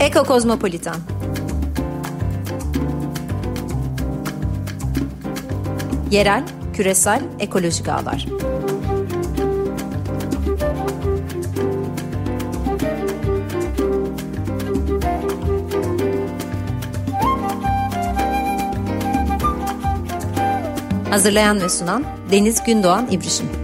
Eko Kozmopolitan Yerel, küresel, ekolojik ağlar. Hazırlayan ve sunan Deniz Gündoğan İbrişim.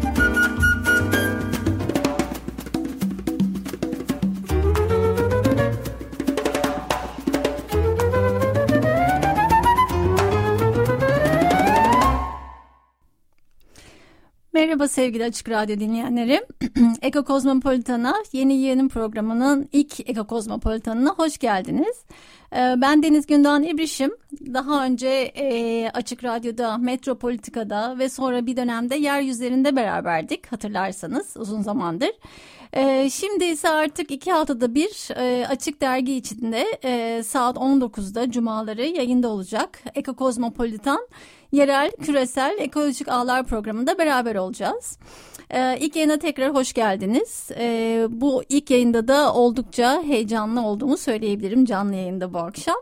Merhaba sevgili Açık Radyo dinleyenlerim. Eko Kozmopolitan'a yeni yayın programının ilk Eko Kozmopolitan'ına hoş geldiniz. Ee, ben Deniz Gündoğan İbrişim. Daha önce e, Açık Radyo'da, Metropolitika'da ve sonra bir dönemde yeryüzlerinde beraberdik hatırlarsanız uzun zamandır. Ee, şimdi ise artık iki haftada bir e, Açık Dergi içinde e, saat 19'da Cumaları yayında olacak. Eko Kozmopolitan yerel, küresel, ekolojik ağlar programında beraber olacağız. Ee, ilk yayına tekrar hoş geldiniz. Ee, bu ilk yayında da oldukça heyecanlı olduğumu söyleyebilirim canlı yayında bu akşam.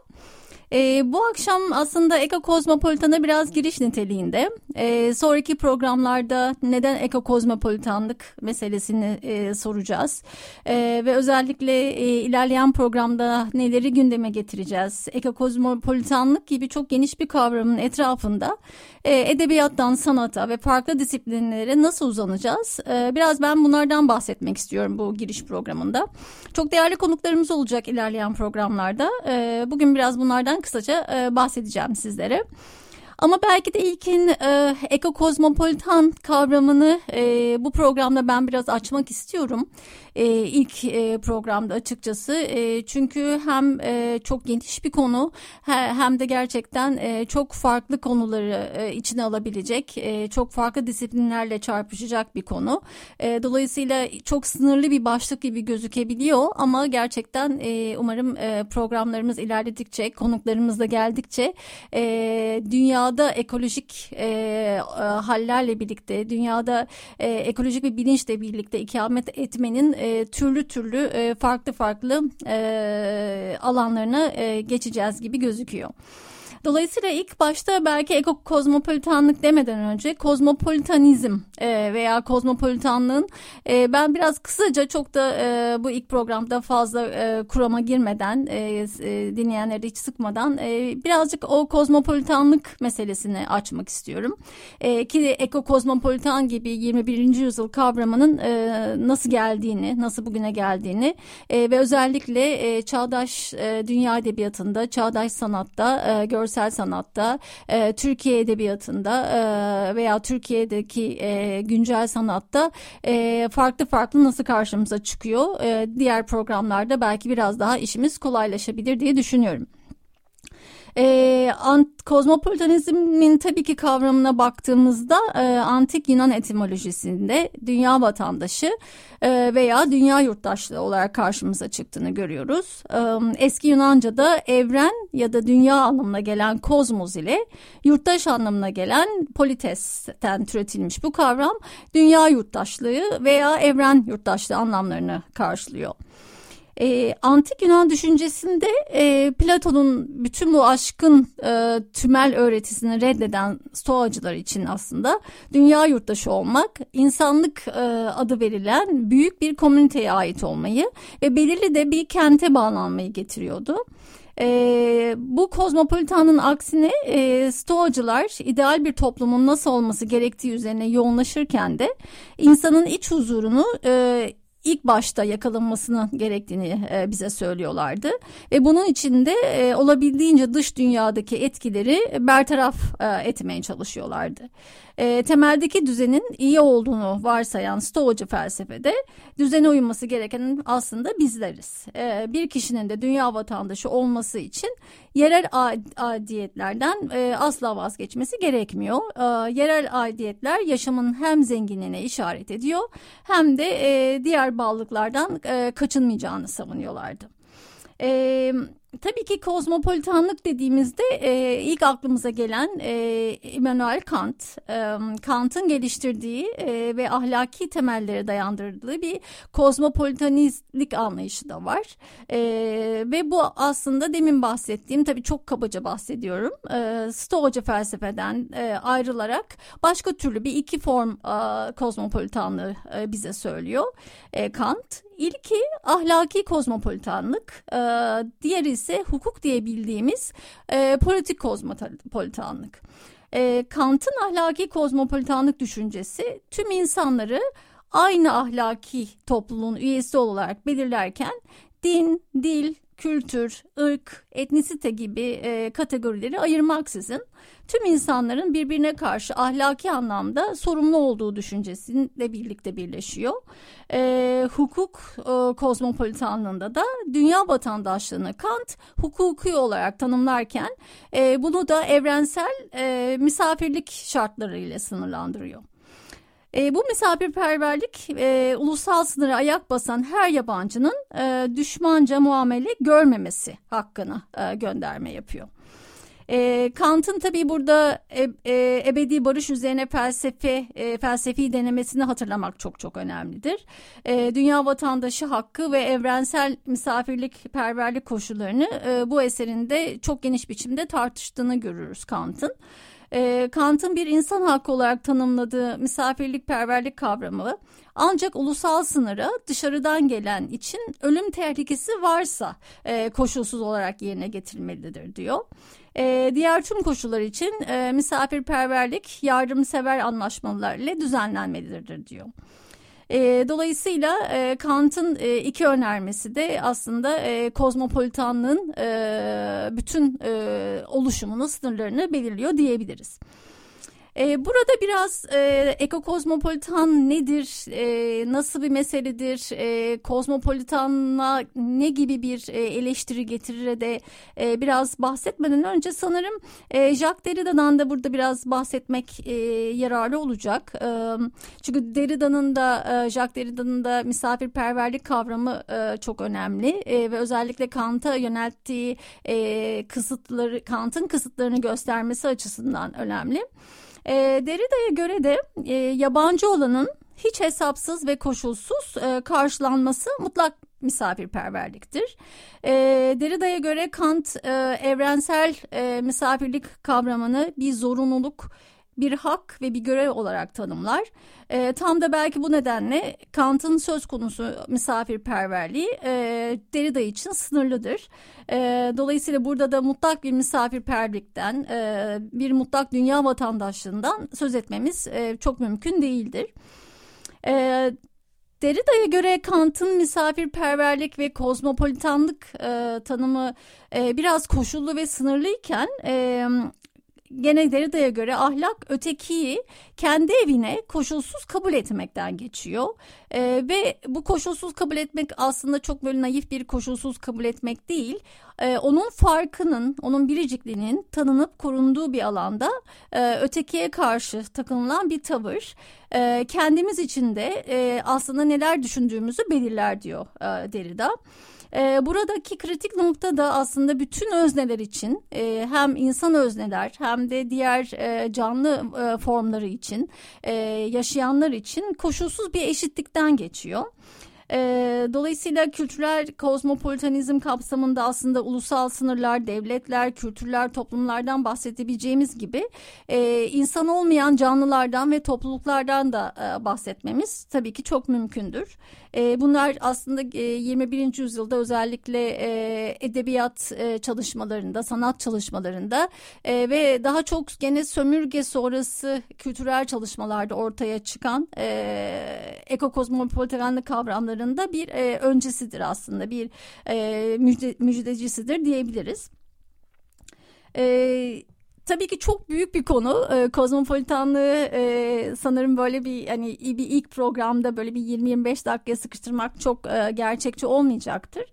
E, bu akşam aslında Eko Kozmopolitan'a biraz giriş niteliğinde. E, sonraki programlarda neden Eko Kozmopolitanlık meselesini e, soracağız. E, ve özellikle e, ilerleyen programda neleri gündeme getireceğiz. Eko Kozmopolitanlık gibi çok geniş bir kavramın etrafında e, edebiyattan sanata ve farklı disiplinlere nasıl uzanacağız? E, biraz ben bunlardan bahsetmek istiyorum bu giriş programında. Çok değerli konuklarımız olacak ilerleyen programlarda. E, bugün biraz bunlardan kısaca e, bahsedeceğim sizlere. Ama belki de ilkin e, ekokozmopolitan kavramını e, bu programda ben biraz açmak istiyorum e, ilk e, programda açıkçası. E, çünkü hem e, çok geniş bir konu hem de gerçekten e, çok farklı konuları e, içine alabilecek, e, çok farklı disiplinlerle çarpışacak bir konu. E, dolayısıyla çok sınırlı bir başlık gibi gözükebiliyor ama gerçekten e, umarım e, programlarımız ilerledikçe, konuklarımız da geldikçe e, dünyada ekolojik e, e, hallerle birlikte, dünyada e, ekolojik bir bilinçle birlikte ikamet etmenin e, türlü türlü e, farklı farklı e, alanlarına e, geçeceğiz gibi gözüküyor. Dolayısıyla ilk başta belki eko kozmopolitanlık demeden önce kozmopolitanizm e, veya kozmopolitanlığın e, ben biraz kısaca çok da e, bu ilk programda fazla e, kurama girmeden e, e, dinleyenleri hiç sıkmadan e, birazcık o kozmopolitanlık meselesini açmak istiyorum. E, ki eko kozmopolitan gibi 21. yüzyıl kavramının e, nasıl geldiğini, nasıl bugüne geldiğini e, ve özellikle e, çağdaş e, dünya edebiyatında, çağdaş sanatta, e, görsel görsel sanatta, e, Türkiye edebiyatında e, veya Türkiye'deki e, güncel sanatta e, farklı farklı nasıl karşımıza çıkıyor. E, diğer programlarda belki biraz daha işimiz kolaylaşabilir diye düşünüyorum. E, ant, kozmopolitanizmin tabii ki kavramına baktığımızda e, antik Yunan etimolojisinde dünya vatandaşı e, veya dünya yurttaşlığı olarak karşımıza çıktığını görüyoruz. E, eski Yunanca'da evren ya da dünya anlamına gelen kozmos ile yurttaş anlamına gelen politesten türetilmiş bu kavram dünya yurttaşlığı veya evren yurttaşlığı anlamlarını karşılıyor. E, antik Yunan düşüncesinde e, Platon'un bütün bu aşkın e, tümel öğretisini reddeden Stoacılar için aslında dünya yurttaşı olmak, insanlık e, adı verilen büyük bir komüniteye ait olmayı ve belirli de bir kente bağlanmayı getiriyordu. E, bu kozmopolitanın aksine e, Stoacılar ideal bir toplumun nasıl olması gerektiği üzerine yoğunlaşırken de insanın iç huzurunu e, ilk başta yakalanmasını gerektiğini e, bize söylüyorlardı. Ve bunun için de e, olabildiğince dış dünyadaki etkileri bertaraf e, etmeye çalışıyorlardı e, temeldeki düzenin iyi olduğunu varsayan Stoacı felsefede düzene uyması gereken aslında bizleriz. E, bir kişinin de dünya vatandaşı olması için yerel adiyetlerden e, asla vazgeçmesi gerekmiyor. E, yerel adiyetler yaşamın hem zenginliğine işaret ediyor hem de e, diğer bağlılıklardan e, kaçınmayacağını savunuyorlardı. Evet. Tabii ki kozmopolitanlık dediğimizde e, ilk aklımıza gelen e, Immanuel Kant, e, Kant'ın geliştirdiği e, ve ahlaki temelleri dayandırdığı bir kozmopolitanizlik anlayışı da var. E, ve bu aslında demin bahsettiğim, tabii çok kabaca bahsediyorum, e, Stoacı felsefeden e, ayrılarak başka türlü bir iki form e, kozmopolitanlığı e, bize söylüyor e, Kant. İlki ahlaki kozmopolitanlık, e, diğeri ise hukuk diye bildiğimiz e, politik kozmopolitanlık. E, Kant'ın ahlaki kozmopolitanlık düşüncesi tüm insanları aynı ahlaki topluluğun üyesi olarak belirlerken din, dil, kültür, ırk, etnisite gibi e, kategorileri ayırmaksızın tüm insanların birbirine karşı ahlaki anlamda sorumlu olduğu düşüncesiyle birlikte birleşiyor. E, hukuk e, kozmopolitanlığında da dünya vatandaşlığını Kant hukuki olarak tanımlarken e, bunu da evrensel e, misafirlik şartlarıyla sınırlandırıyor. E, bu misafirperverlik e, ulusal sınıra ayak basan her yabancının e, düşmanca muamele görmemesi hakkını e, gönderme yapıyor. E, Kant'ın tabii burada e, e, ebedi barış üzerine felsefe e, felsefi denemesini hatırlamak çok çok önemlidir. E, dünya vatandaşı hakkı ve evrensel misafirlik perverlik koşullarını e, bu eserinde çok geniş biçimde tartıştığını görürüz Kant'ın. E, Kant'ın bir insan hakkı olarak tanımladığı misafirlik perverlik kavramı ancak ulusal sınıra dışarıdan gelen için ölüm tehlikesi varsa e, koşulsuz olarak yerine getirilmelidir diyor. E, diğer tüm koşullar için e, misafirperverlik yardımsever anlaşmalar ile düzenlenmelidir diyor. E, dolayısıyla e, Kant'ın e, iki önermesi de aslında e, kozmopolitanlığın e, bütün e, oluşumunu, sınırlarını belirliyor diyebiliriz. E, burada biraz e, ekokozmopolitan nedir, e, nasıl bir meseledir, e, kozmopolitanla ne gibi bir e, eleştiri getirir de e, biraz bahsetmeden önce sanırım e, Jacques Derrida'dan da burada biraz bahsetmek e, yararlı olacak. E, çünkü Derrida'nın da e, Jacques Derrida'nın da misafirperverlik kavramı e, çok önemli e, ve özellikle Kant'a yönelttiği e, kısıtları, Kant'ın kısıtlarını göstermesi açısından önemli. E, Derrida'ya göre de e, yabancı olanın hiç hesapsız ve koşulsuz e, karşılanması mutlak misafirperverliktir. E, Derrida'ya göre Kant e, evrensel e, misafirlik kavramını bir zorunluluk, bir hak ve bir görev olarak tanımlar. E, tam da belki bu nedenle Kant'ın söz konusu misafirperverliği e, Derrida için sınırlıdır. E, dolayısıyla burada da mutlak bir misafirperverlikten, e, bir mutlak dünya vatandaşlığından söz etmemiz e, çok mümkün değildir. E, Derrida'ya göre Kant'ın misafirperverlik ve kozmopolitanlık e, tanımı e, biraz koşullu ve sınırlıyken e, gene Derrida'ya göre ahlak ötekiyi kendi evine koşulsuz kabul etmekten geçiyor. E, ve bu koşulsuz kabul etmek aslında çok böyle naif bir koşulsuz kabul etmek değil. E, onun farkının, onun biricikliğinin tanınıp korunduğu bir alanda e, ötekiye karşı takınılan bir tavır. E, kendimiz için de e, aslında neler düşündüğümüzü belirler diyor e, Derrida. E, buradaki kritik nokta da aslında bütün özneler için e, hem insan özneler hem de diğer e, canlı e, formları için e, yaşayanlar için koşulsuz bir eşitlikten geçiyor. E, dolayısıyla kültürel kozmopolitanizm kapsamında aslında ulusal sınırlar, devletler, kültürler, toplumlardan bahsedebileceğimiz gibi e, insan olmayan canlılardan ve topluluklardan da e, bahsetmemiz tabii ki çok mümkündür. E, bunlar aslında e, 21. yüzyılda özellikle e, edebiyat e, çalışmalarında, sanat çalışmalarında e, ve daha çok gene sömürge sonrası kültürel çalışmalarda ortaya çıkan e, ekokozmopolitanlık kavramlarında bir e, öncesidir aslında, bir e, müjde, müjdecisidir diyebiliriz. Evet. Tabii ki çok büyük bir konu. E, kozmopolitanlığı e, sanırım böyle bir hani bir ilk programda böyle bir 20-25 dakikaya sıkıştırmak çok e, gerçekçi olmayacaktır.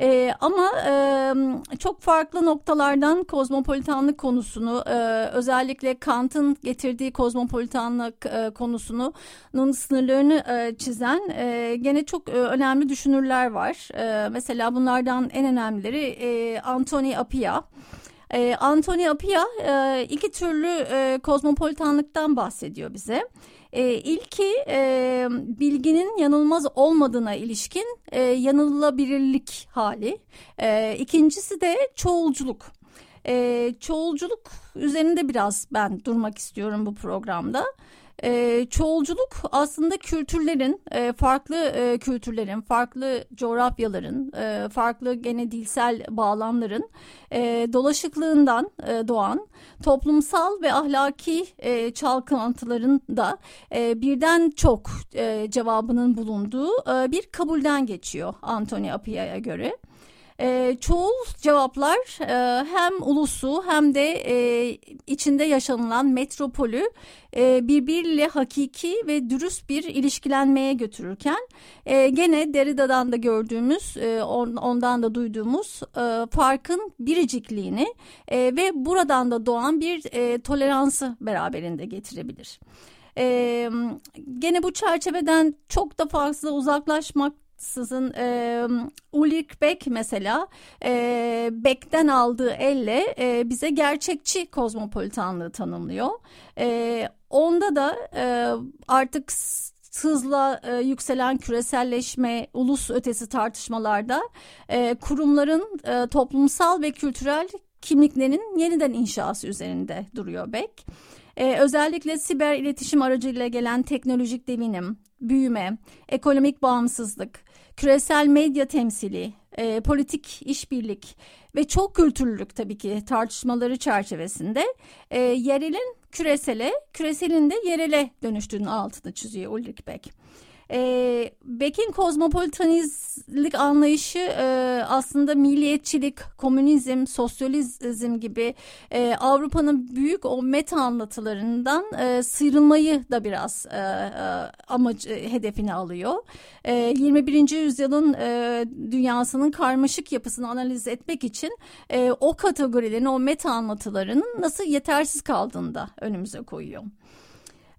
E, ama e, çok farklı noktalardan kozmopolitanlık konusunu e, özellikle Kant'ın getirdiği kozmopolitanlık e, konusunun sınırlarını e, çizen e, gene çok e, önemli düşünürler var. E, mesela bunlardan en önemlileri e, Antoni Apia. E, Anthony Apia e, iki türlü e, kozmopolitanlıktan bahsediyor bize. E, ilki e, bilginin yanılmaz olmadığına ilişkin e, yanılabilirlik hali. E, ikincisi de çoğulculuk. E, çoğulculuk üzerinde biraz ben durmak istiyorum bu programda. E, çoğulculuk aslında kültürlerin, e, farklı e, kültürlerin, farklı coğrafyaların, e, farklı gene dilsel bağlamların e, dolaşıklığından e, doğan toplumsal ve ahlaki e, çalkantıların da e, birden çok e, cevabının bulunduğu e, bir kabulden geçiyor Anthony Apia'ya göre. E, çoğul cevaplar e, hem ulusu hem de e, içinde yaşanılan metropolü e, birbiriyle hakiki ve dürüst bir ilişkilenmeye götürürken e, gene Derrida'dan da gördüğümüz e, on, ondan da duyduğumuz e, farkın biricikliğini e, ve buradan da doğan bir e, toleransı beraberinde getirebilir. E, gene bu çerçeveden çok da fazla uzaklaşmak sizin e, Ulrich Beck mesela e, Beck'ten aldığı elle e, bize gerçekçi kozmopolitanlığı tanımlıyor. E, onda da e, artık hızla e, yükselen küreselleşme, ulus ötesi tartışmalarda e, kurumların e, toplumsal ve kültürel kimliklerin yeniden inşası üzerinde duruyor Beck. Ee, özellikle siber iletişim aracıyla gelen teknolojik devinim, büyüme, ekonomik bağımsızlık, küresel medya temsili, e, politik işbirlik ve çok kültürlülük tabii ki tartışmaları çerçevesinde e, yerelin küresele, küreselin de yerele dönüştüğünün altını çiziyor Ulrich Beck. E, Beck'in kozmopolitanizlik anlayışı e, aslında milliyetçilik, komünizm, sosyalizm gibi e, Avrupa'nın büyük o meta anlatılarından e, sıyrılmayı da biraz e, e, amacı hedefine alıyor. E, 21. yüzyılın e, dünyasının karmaşık yapısını analiz etmek için e, o kategorilerin, o meta anlatılarının nasıl yetersiz kaldığını da önümüze koyuyor.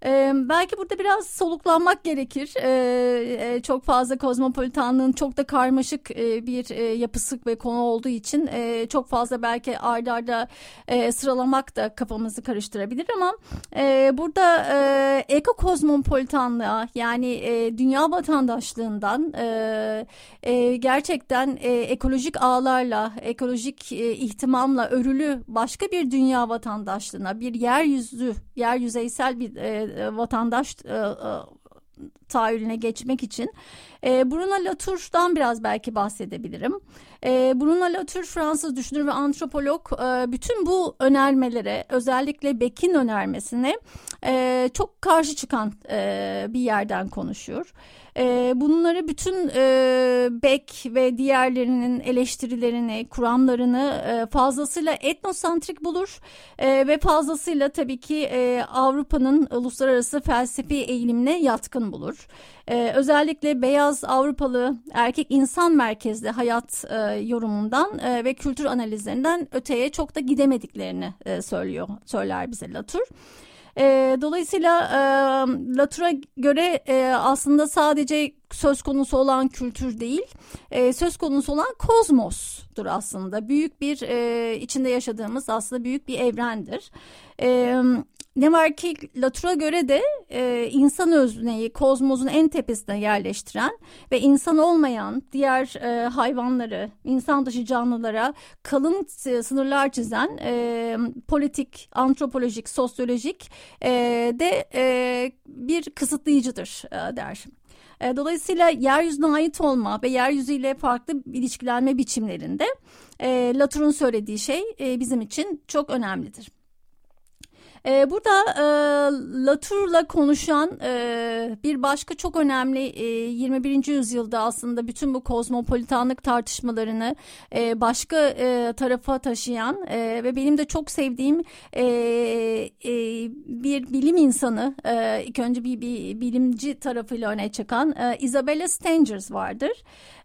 Ee, belki burada biraz soluklanmak gerekir. Ee, çok fazla kozmopolitanlığın çok da karmaşık e, bir e, yapısı ve konu olduğu için e, çok fazla belki ardarda arda, e, sıralamak da kafamızı karıştırabilir ama e, burada e, eko kozmopolitanlığa yani e, dünya vatandaşlığından e, e, gerçekten e, ekolojik ağlarla, ekolojik e, ihtimamla örülü başka bir dünya vatandaşlığına, bir yeryüzü, yer yüzeysel bir e, e, vatandaş e, e, tahayyülüne geçmek için e, Bruno Latour'dan biraz belki bahsedebilirim. E, Bruno Latour Fransız düşünür ve antropolog e, bütün bu önermelere özellikle Beck'in önermesine e, çok karşı çıkan e, bir yerden konuşuyor. E, bunları bütün e, Beck ve diğerlerinin eleştirilerini, kuramlarını e, fazlasıyla etnosantrik bulur e, ve fazlasıyla tabii ki e, Avrupa'nın uluslararası felsefi eğilimine yatkın bulur. Ee, özellikle beyaz Avrupalı erkek insan merkezli hayat e, yorumundan e, ve kültür analizlerinden öteye çok da gidemediklerini e, söylüyor söyler bize Latour. E, dolayısıyla e, Latour'a göre e, aslında sadece söz konusu olan kültür değil, e, söz konusu olan kozmostur aslında. Büyük bir e, içinde yaşadığımız aslında büyük bir evrendir. E, ne var ki Latour'a göre de e, insan özneyi kozmosun en tepesine yerleştiren ve insan olmayan diğer e, hayvanları, insan dışı canlılara kalın e, sınırlar çizen e, politik, antropolojik, sosyolojik e, de e, bir kısıtlayıcıdır e, der. E, dolayısıyla yeryüzüne ait olma ve yeryüzüyle farklı ilişkilenme biçimlerinde e, Latour'un söylediği şey e, bizim için çok önemlidir. E, burada e, Latour'la konuşan e, bir başka çok önemli e, 21. yüzyılda aslında bütün bu kozmopolitanlık tartışmalarını e, başka e, tarafa taşıyan e, ve benim de çok sevdiğim e, e, bir bilim insanı e, ilk önce bir, bir bilimci tarafıyla öne çıkan e, Isabella Stengers vardır.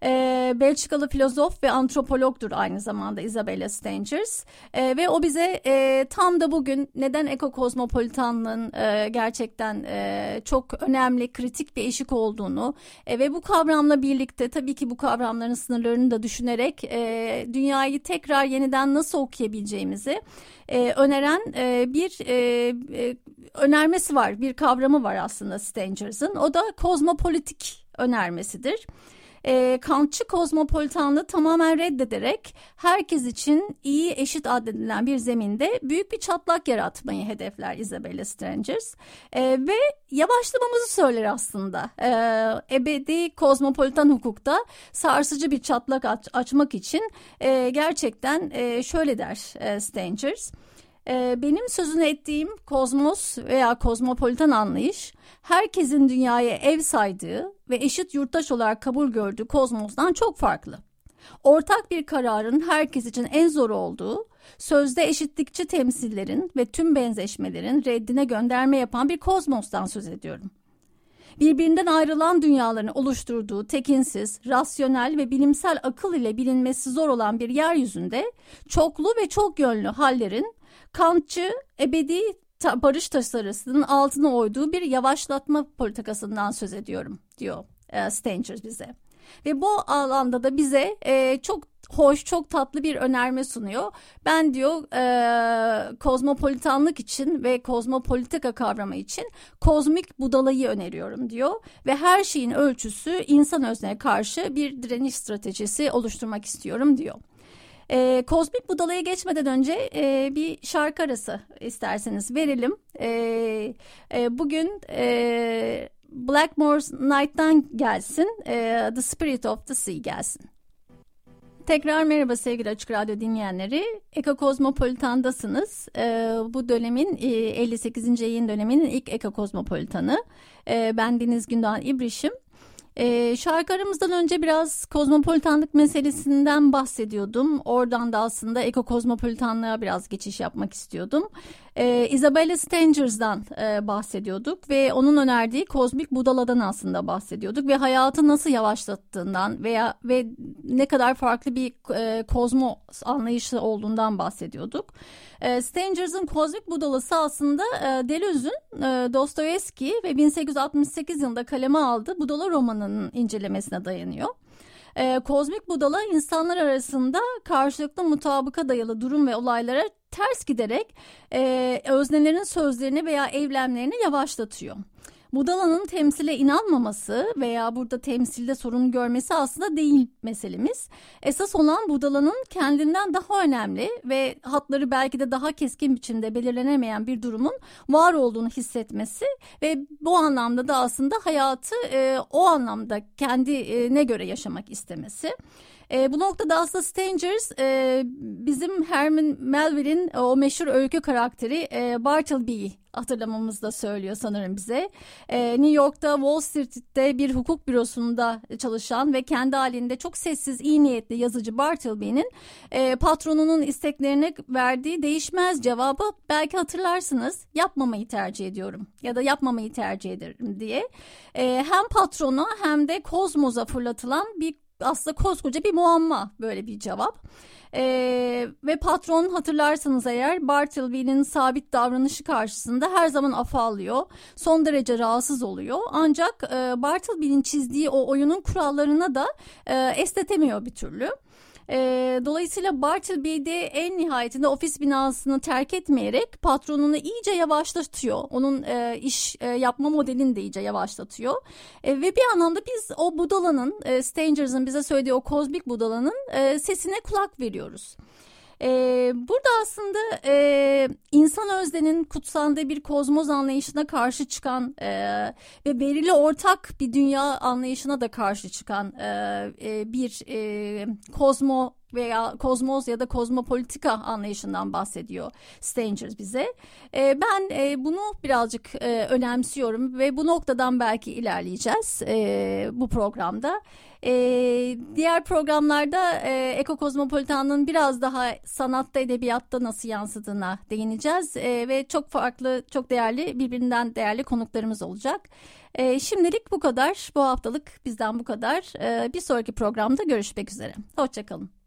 E, Belçikalı filozof ve antropologdur aynı zamanda Isabella Stengers e, ve o bize e, tam da bugün neden ekokozmopolitanlığın e, gerçekten e, çok önemli kritik bir eşik olduğunu e, ve bu kavramla birlikte tabii ki bu kavramların sınırlarını da düşünerek e, dünyayı tekrar yeniden nasıl okuyabileceğimizi e, öneren e, bir e, e, önermesi var bir kavramı var aslında Stangers'ın. O da kozmopolitik önermesidir e, Kantçı kozmopolitanlığı tamamen reddederek herkes için iyi eşit addedilen bir zeminde büyük bir çatlak yaratmayı hedefler Isabella Strangers e, ve yavaşlamamızı söyler aslında. E, ebedi kozmopolitan hukukta sarsıcı bir çatlak aç, açmak için e, gerçekten e, şöyle der e, Strangers. E, benim sözünü ettiğim kozmos veya kozmopolitan anlayış herkesin dünyaya ev saydığı ve eşit yurttaş olarak kabul gördüğü kozmosdan çok farklı. Ortak bir kararın herkes için en zor olduğu, sözde eşitlikçi temsillerin ve tüm benzeşmelerin reddine gönderme yapan bir kozmostan söz ediyorum. Birbirinden ayrılan dünyaların oluşturduğu tekinsiz, rasyonel ve bilimsel akıl ile bilinmesi zor olan bir yeryüzünde çoklu ve çok yönlü hallerin Kantçı ebedi barış tasarısının altına oyduğu bir yavaşlatma politikasından söz ediyorum diyor e, Stanger bize. Ve bu alanda da bize e, çok hoş, çok tatlı bir önerme sunuyor. Ben diyor e, kozmopolitanlık için ve kozmopolitika kavramı için kozmik budalayı öneriyorum diyor. Ve her şeyin ölçüsü insan özne karşı bir direniş stratejisi oluşturmak istiyorum diyor. E, Kozmik Budala'ya geçmeden önce e, bir şarkı arası isterseniz verelim. E, e, bugün e, Blackmore's Night'tan gelsin, e, The Spirit of the Sea gelsin. Tekrar merhaba sevgili Açık Radyo dinleyenleri. Eko Kozmopolitan'dasınız. Ee, bu dönemin e, 58. yayın döneminin ilk Eko Kozmopolitan'ı. Ee, ben Deniz Gündoğan İbrişim. E, şarkı aramızdan önce biraz kozmopolitanlık meselesinden bahsediyordum. Oradan da aslında ekokozmopolitanlığa biraz geçiş yapmak istiyordum. E, Isabella Stangers'dan e, bahsediyorduk ve onun önerdiği kozmik budaladan aslında bahsediyorduk ve hayatı nasıl yavaşlattığından veya ve ne kadar farklı bir e, kozmo anlayışı olduğundan bahsediyorduk. E, Stangers'ın kozmik budalası aslında e, Deleuze'ün e, Dostoyevski ve 1868 yılında kaleme aldığı Budala romanının incelemesine dayanıyor. E, kozmik budala insanlar arasında karşılıklı mutabıka dayalı durum ve olaylara ters giderek e, öznelerin sözlerini veya evlemlerini yavaşlatıyor. Budala'nın temsile inanmaması veya burada temsilde sorun görmesi aslında değil meselemiz. Esas olan Budala'nın kendinden daha önemli ve hatları belki de daha keskin biçimde belirlenemeyen bir durumun var olduğunu hissetmesi ve bu anlamda da aslında hayatı e, o anlamda kendine göre yaşamak istemesi. E, bu noktada aslında Stangers e, bizim Herman Melville'in e, o meşhur öykü karakteri e, Bartleby'yi hatırlamamızda söylüyor sanırım bize. E, New York'ta Wall Street'te bir hukuk bürosunda çalışan ve kendi halinde çok sessiz iyi niyetli yazıcı Bartleby'nin e, patronunun isteklerine verdiği değişmez cevabı belki hatırlarsınız yapmamayı tercih ediyorum ya da yapmamayı tercih ederim diye. E, hem patrona hem de kozmoza fırlatılan bir aslında koskoca bir muamma böyle bir cevap. Ee, ve patron hatırlarsanız eğer Bartleby'nin sabit davranışı karşısında her zaman afallıyor. Son derece rahatsız oluyor. Ancak e, Bartleby'nin çizdiği o oyunun kurallarına da e, estetemiyor bir türlü. E, dolayısıyla Bartleby'de en nihayetinde ofis binasını terk etmeyerek patronunu iyice yavaşlatıyor. Onun e, iş e, yapma modelini de iyice yavaşlatıyor. E, ve bir anlamda biz o budalanın, e, Stangers'ın bize söylediği o kozmik budalanın e, sesine kulak veriyoruz. Ee, burada aslında e, insan özdenin kutsandığı bir kozmoz anlayışına karşı çıkan e, ve belirli ortak bir dünya anlayışına da karşı çıkan e, e, bir e, kozmo veya kozmoz ya da kozmopolitika anlayışından bahsediyor Stanger bize. E, ben e, bunu birazcık e, önemsiyorum ve bu noktadan belki ilerleyeceğiz e, bu programda. Ee, diğer programlarda e, Eko Kozmopolitan'ın biraz daha sanatta, edebiyatta nasıl yansıdığına değineceğiz. E, ve çok farklı, çok değerli, birbirinden değerli konuklarımız olacak. E, şimdilik bu kadar. Bu haftalık bizden bu kadar. E, bir sonraki programda görüşmek üzere. Hoşçakalın.